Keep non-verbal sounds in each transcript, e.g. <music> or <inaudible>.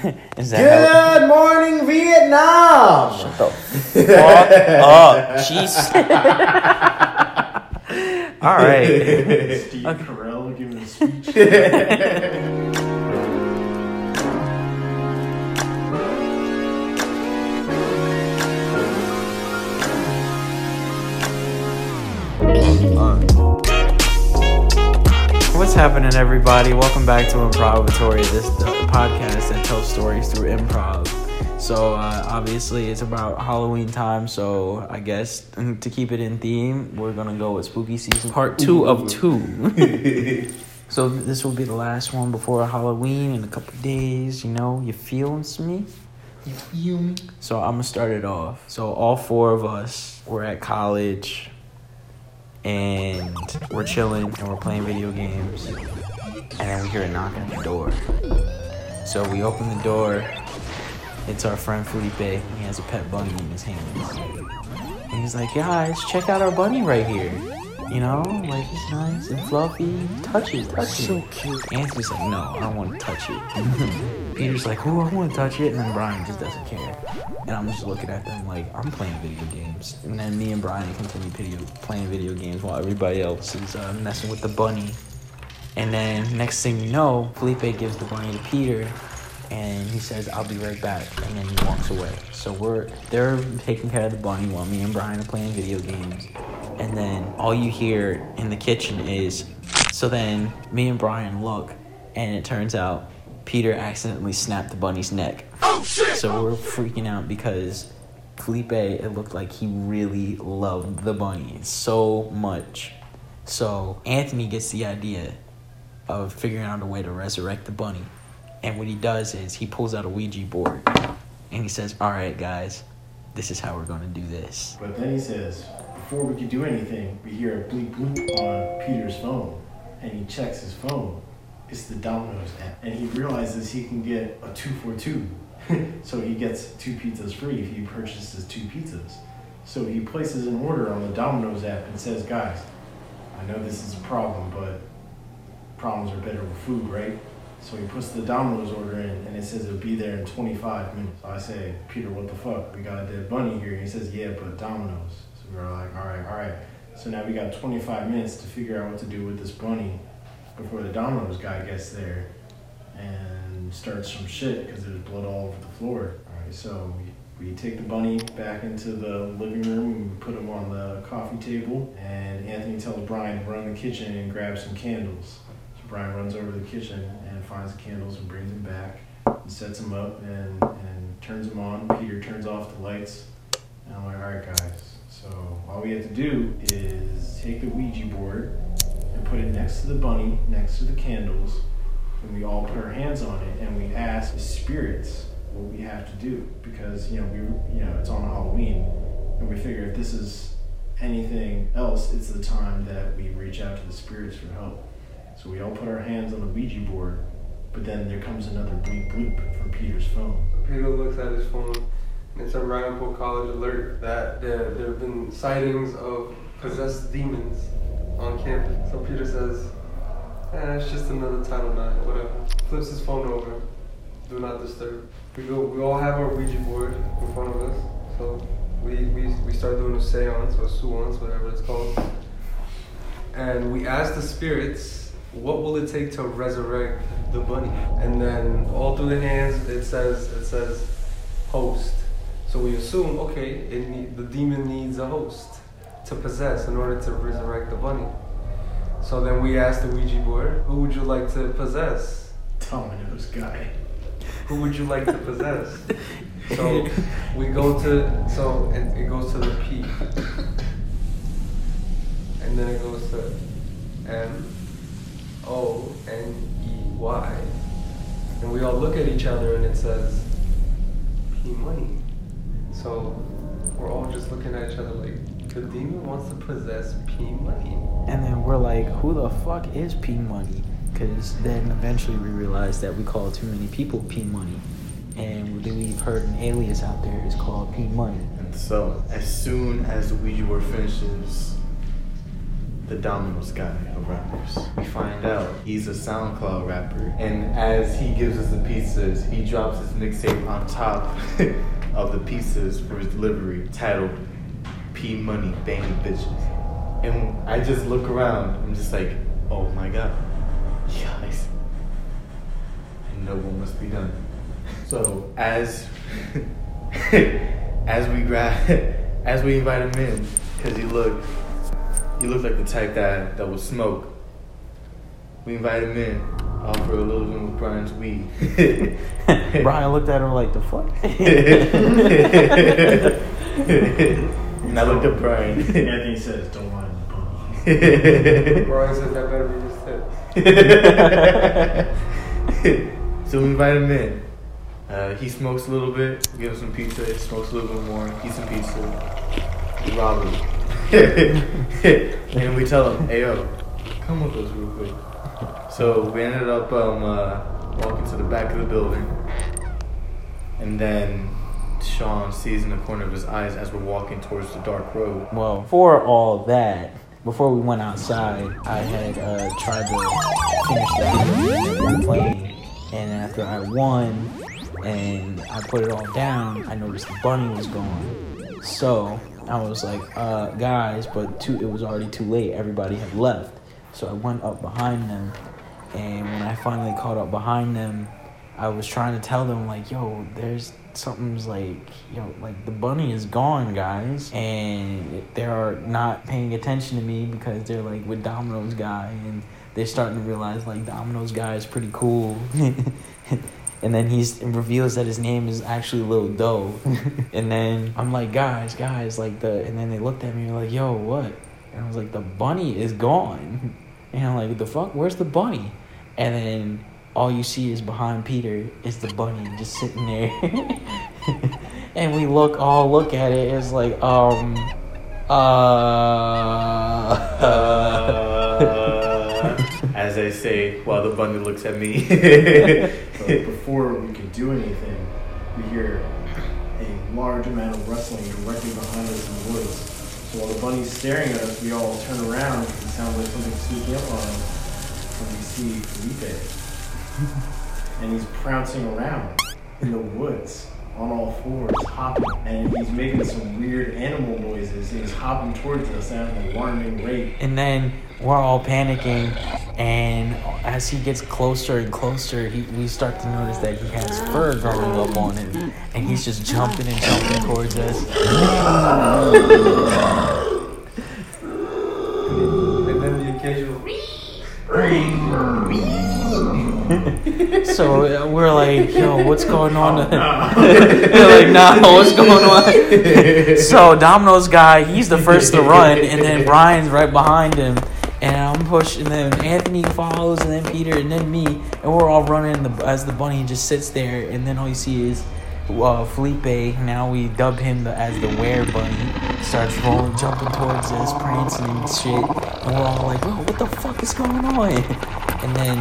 <laughs> Is that Good morning, Vietnam. Shut the fuck up. <laughs> Jeez. <laughs> All right. Steve Okay. Carell giving a speech. What's happening, everybody? Welcome back to Improvatory, this the podcast that tells stories through improv. So, uh, obviously, it's about Halloween time. So, I guess to keep it in theme, we're gonna go with spooky season part two of two. <laughs> so, this will be the last one before Halloween in a couple days. You know, you feelings me? So I'm gonna start it off. So all four of us were at college and we're chilling and we're playing video games and then we hear a knock at the door. So we open the door. It's our friend Felipe. He has a pet bunny in his hands. And he's like, guys, check out our bunny right here. You know, like he's nice and fluffy. Touch it, touch it. So cute. Anthony's like, no, I don't want to touch it. <laughs> Peter's like, oh, I want to touch it. And then Brian just doesn't care. And I'm just looking at them like, I'm playing video games. And then me and Brian continue video, playing video games while everybody else is uh, messing with the bunny. And then next thing you know, Felipe gives the bunny to Peter and he says, I'll be right back. And then he walks away. So we're they're taking care of the bunny while me and Brian are playing video games. And then all you hear in the kitchen is so then me and Brian look and it turns out Peter accidentally snapped the bunny's neck. Oh shit! So we're freaking out because Felipe, it looked like he really loved the bunny so much. So Anthony gets the idea of figuring out a way to resurrect the bunny. And what he does is he pulls out a Ouija board and he says, All right, guys, this is how we're going to do this. But then he says, before we could do anything, we hear a bleep bloop on Peter's phone. And he checks his phone. It's the Domino's app. And he realizes he can get a two for two. <laughs> so he gets two pizzas free if he purchases two pizzas. So he places an order on the Domino's app and says, guys, I know this is a problem, but problems are better with food, right? So he puts the Domino's order in and it says it'll be there in 25 minutes. So I say, Peter, what the fuck? We got a dead bunny here. And he says, yeah, but Domino's. So we're like, all right, all right. So now we got 25 minutes to figure out what to do with this bunny before the Domino's guy gets there and starts some shit because there's blood all over the floor. All right, so we, we take the bunny back into the living room and we put him on the coffee table. And Anthony tells Brian to run in the kitchen and grab some candles. So Brian runs over to the kitchen and finds the candles and brings them back and sets them up and, and turns them on. Peter turns off the lights. And I'm like, all right, guys. So all we have to do is take the Ouija board and put it next to the bunny, next to the candles, and we all put our hands on it and we ask the spirits what we have to do because you know we you know it's on Halloween and we figure if this is anything else, it's the time that we reach out to the spirits for help. So we all put our hands on the Ouija board, but then there comes another bleep bleep from Peter's phone. Peter looks at his phone, it's a Ramapo College alert that there, there have been sightings of possessed demons on campus. So Peter says, eh, it's just another Title IX, whatever. Flips his phone over, do not disturb. We go, we all have our Ouija board in front of us, so we, we, we start doing a seance or seance, whatever it's called. And we ask the spirits, what will it take to resurrect the bunny? And then all through the hands, it says it says host. So we assume, okay, need, the demon needs a host to possess in order to resurrect the bunny. So then we ask the Ouija board, who would you like to possess? Domino's guy. Who would you like to possess? <laughs> So we go to so it, it goes to the P. And then it goes to M O N E Y. And we all look at each other and it says P money. So we're all just looking at each other like the demon wants to possess P money. And then we're like, who the fuck is P Money? Because then eventually we realized that we call too many people P Money. And then we've heard an alias out there is called P Money. And so, as soon as the Ouija board finishes, the Domino's guy of rappers. We find out he's a SoundCloud rapper, and as he gives us the pizzas, he drops his mixtape on top <laughs> of the pieces for his delivery, titled "P Money Banging Bitches." And I just look around, I'm just like, oh my god, guys, I know what must be done. So as <laughs> as we grab, <laughs> as we invite him in, because he looked, he looked like the type that that would smoke. We invite him in, offer a little bit of Brian's weed. <laughs> Brian looked at her like the fuck. and I looked at Brian. Anthony says, "Don't mind the bunny." Brian says that better be his tip. <laughs> so we invite him in. Uh, he smokes a little bit. We give him some pizza. He smokes a little bit more. Eats some pizza. We rob him. <laughs> and we tell him, "Hey yo, come with us real quick." So we ended up um, uh, walking to the back of the building, and then Sean sees in the corner of his eyes as we're walking towards the dark road. Well, for all that, before we went outside, I had uh, tried to finish the game and after I won and I put it all down, I noticed the bunny was gone. So I was like, uh, guys, but too, it was already too late. Everybody had left. So I went up behind them, and when I finally caught up behind them, I was trying to tell them like, yo, there's something's like, yo, like the bunny is gone, guys, and they are not paying attention to me because they're like with Domino's guy, and they're starting to realize like Domino's guy is pretty cool. <laughs> And then he's reveals that his name is actually Lil Doe. <laughs> and then I'm like, guys, guys, like the and then they looked at me like, yo, what? And I was like, the bunny is gone. <laughs> And I'm like, the fuck? Where's the bunny? And then all you see is behind Peter is the bunny just sitting there. <laughs> and we look all look at it. It's like, um, uh, uh <laughs> as I say, while the bunny looks at me. <laughs> But before we could do anything, we hear a large amount of rustling directly behind us in the woods. So while the bunny's staring at us, we all turn around because it sounds like something sneaking up on us. And see Felipe. and he's prancing around in the woods on all fours, hopping. And he's making some weird animal noises and he's hopping towards us at an alarming rate. And then we're all panicking, and as he gets closer and closer, he, we start to notice that he has fur growing up on him, and he's just jumping and jumping towards us. <laughs> And then the occasional. So uh, we're like, yo, what's going on? <laughs> we're like, nah, what's going on? so Domino's guy, he's the first to run, and then Brian's right behind him. And I'm pushing, and then Anthony follows, and then Peter, and then me, and we're all running the, as the bunny just sits there, and then all you see is uh, Felipe. Now we dub him the, as the Were Bunny. Starts rolling, jumping towards us, prancing and shit, and we're all like, "Whoa, what the fuck is going on?" <laughs> And then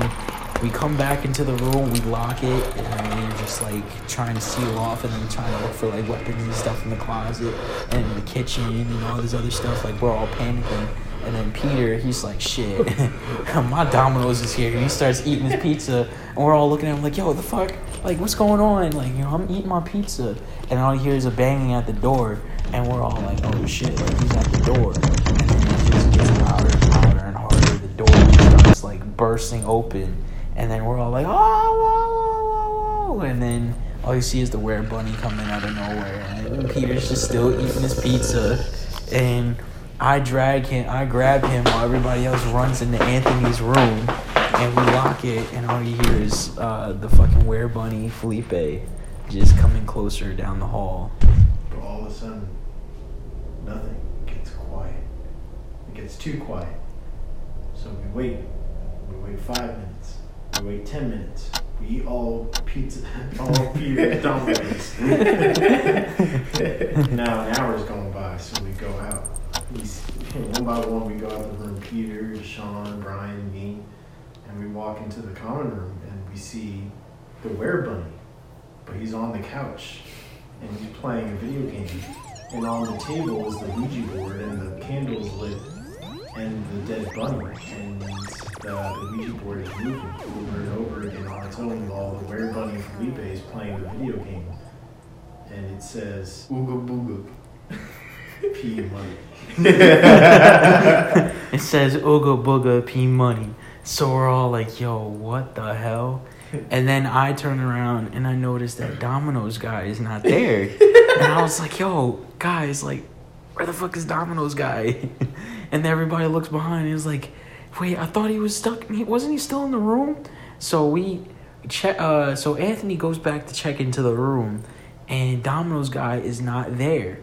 we come back into the room, we lock it, and we're just like trying to seal off, and then trying to look for like weapons and stuff in the closet and in the kitchen and all this other stuff. Like we're all panicking. And then Peter, he's like, shit, <laughs> my Domino's is here. And he starts eating his pizza, and we're all looking at him like, yo, what the fuck? Like, what's going on? Like, you know, I'm eating my pizza. And all you hear is a banging at the door, and we're all like, oh shit, like, he's at the door. And then it just gets louder and louder and harder. The door starts like bursting open, and then we're all like, oh, whoa, whoa, whoa, whoa. And then all you see is the weird Bunny coming out of nowhere, and Peter's just still eating his pizza. And I drag him, I grab him while everybody else runs into Anthony's room, and we lock it, and all you hear is uh, the fucking Were Bunny Felipe just coming closer down the hall. But all of a sudden, nothing gets quiet. It gets too quiet. So we wait. We wait five minutes. We wait ten minutes. We eat all pizza, <laughs> all Peter <laughs> Domino's. <laughs> now an hour's gone by, so we go out. We, one by one, we go out the room. Peter, Sean, Brian, me, and we walk into the common room, and we see the Were Bunny, but he's on the couch, and he's playing a video game. And on the table is the Ouija board, and the candle's lit. and the dead bunny, and the, the Ouija board is moving over and over again on its own while the were bunny Felipe is playing the video game. And it says Ooga booga. <laughs> P money. <laughs> It says Ooga Booga P Money. So we're all like, yo, what the hell? And then I turn around and I notice that Domino's guy is not there. and I was like, yo, guys, like, where the fuck is Domino's guy? <laughs> and everybody looks behind and is like, wait, I thought he was stuck. He, wasn't he still in the room? So we check. Uh, so Anthony goes back to check into the room, and Domino's guy is not there.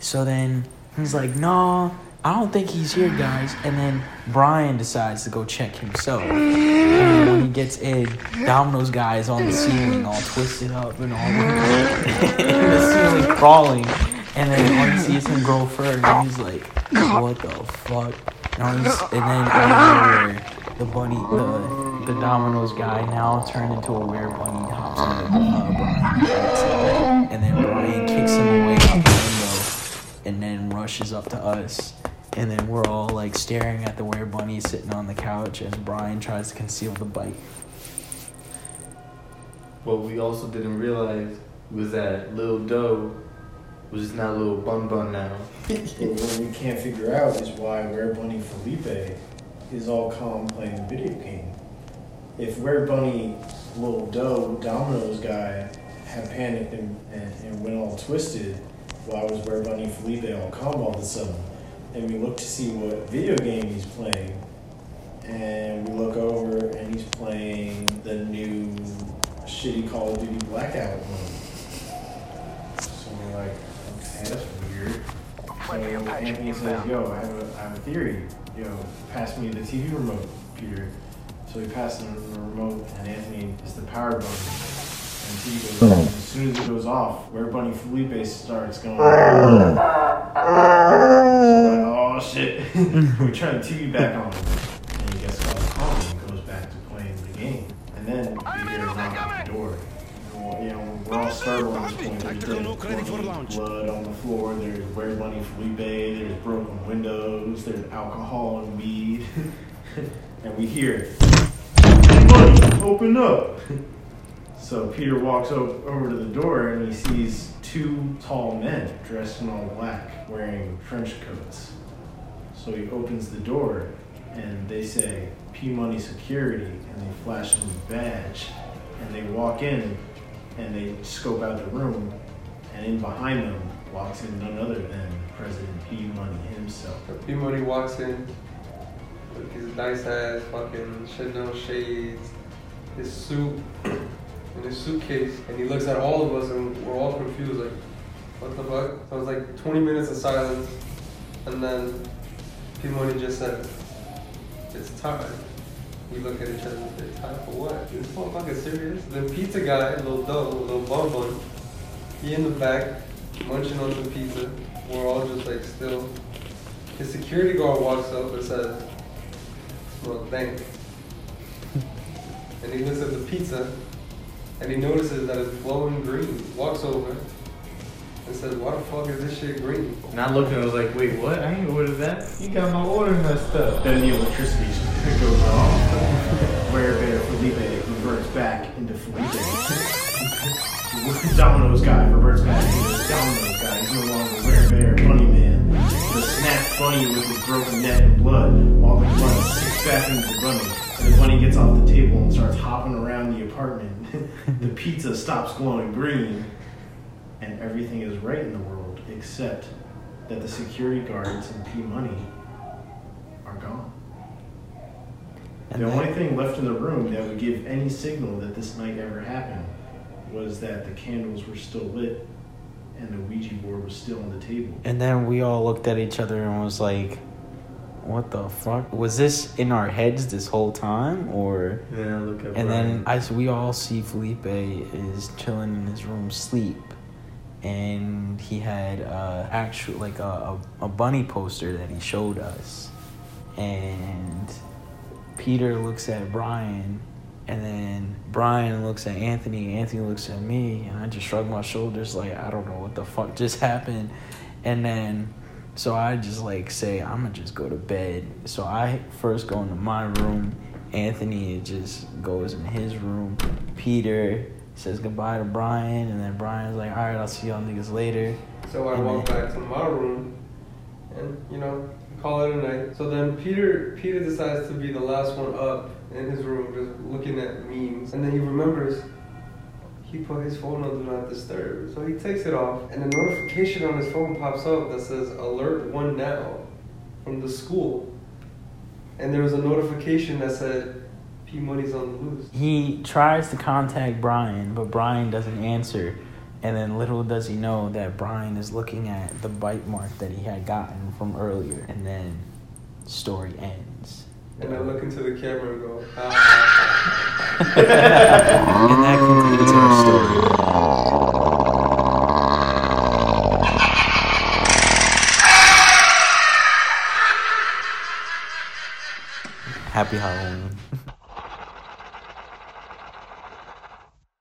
So then he's like, no, I don't think he's here, guys. And then Brian decides to go check himself. And when he gets in, Domino's guy is on the ceiling, all twisted up and all <laughs> in the ceiling crawling. And then all you see is him grow fur, and he's like, "What the fuck?" And, then the bunny, the the Domino's guy now turned into a weird bunny, hops on the uh, and then Brian kicks him away out the window, and then rushes up to us. And then we're all like staring at the were bunny sitting on the couch as Brian tries to conceal the bite. What we also didn't realize was that Lil Doe was just not Lil Bun Bun now. <laughs> But what we can't figure out is why Were Bunny Felipe is all calm playing the video game. If Were Bunny, Little Doe, Domino's guy had panicked and, and, and went all twisted, why was Were Bunny Felipe all calm all of a sudden? And we look to see what video game he's playing, and we look over and he's playing the new shitty Call of Duty Blackout one. So we're like, okay, that's weird. So Anthony says, yo, I have, a, I have a theory. Yo, pass me the TV remote, Peter. So he passes him the remote, and Anthony is the power button. And TV goes off. And as soon as it goes off, where Bunny Felipe starts going. <laughs> <laughs> So we're like, shit. <laughs> we turn the TV back on. And he gets all calm and goes back to playing the game. And then we hear a knock at the door. You know, we're all startled at this point. There's blood, on the floor. There's Where Bunny Felipe. There's broken windows. There's alcohol and weed. <laughs> and we hear, Bunny, open up. <laughs> So Peter walks over to the door and he sees two tall men dressed in all black wearing trench coats. So he opens the door and they say P Money Security and they flash him a badge and they walk in and they scope out the room and in behind them walks in none other than President P Money himself. P Money walks in with his nice ass fucking Chanel shades, his suit, and his suitcase, and he looks at all of us and we're all confused, like, what the fuck? So it's like 20 minutes of silence, and then Money just said, it's time. We look at each other and say, time for what? this motherfucker serious? The pizza guy, little dough, little bun bun, he in the back, munching on some pizza. We're all just like still. His security guard walks up and says, well, thank you. And he looks at the pizza and he notices that it's glowing green. Walks over and says, why the fuck is this shit green? And I looked and I was like, wait, what? I ain't ordered that. You got my order messed up. Then the electricity goes off. Where Bear Felipe reverts back into Felipe. Domino's guy reverts back into Domino's guy. He's no longer Where Bear Bunny Man. The snapped bunny with his broken neck and blood. All the blood sinks back into the bunny. And the bunny gets off the table and starts hopping around the apartment. <laughs> the pizza stops glowing green. And everything is right in the world except that the security guards and P Money are gone. And the then- only thing left in the room that would give any signal that this might ever happen was that the candles were still lit and the Ouija board was still on the table. And then we all looked at each other and was like, "What the fuck? Was this in our heads this whole time, or?" And then look at And then Brian. I we all see Felipe is chilling in his room, sleep, and he had uh, actual like a, a a bunny poster that he showed us, and Peter looks at Brian. And then Brian looks at Anthony, Anthony looks at me, and I just shrug my shoulders like I don't know what the fuck just <laughs> happened. And then So I just like say I'm gonna just go to bed. So I first go into my room. Anthony just goes in his room. Peter says goodbye to Brian, and then Brian's like, "All right, I'll see y'all niggas later." So I And walk then- back to my room, and you know, call it a night. So then Peter Peter decides to be the last one up in his room, just looking at memes, and then he remembers he put his phone on do not disturb. So he takes it off, and a notification on his phone pops up that says "Alert One Now" from the school, and there was a notification that said he money's on the loose. He tries to contact Brian, but Brian doesn't answer. And then little does he know that Brian is looking at the bite mark that he had gotten from earlier. And then story ends. And I look into the camera and go, ah. <laughs> and that concludes our story. Happy Halloween.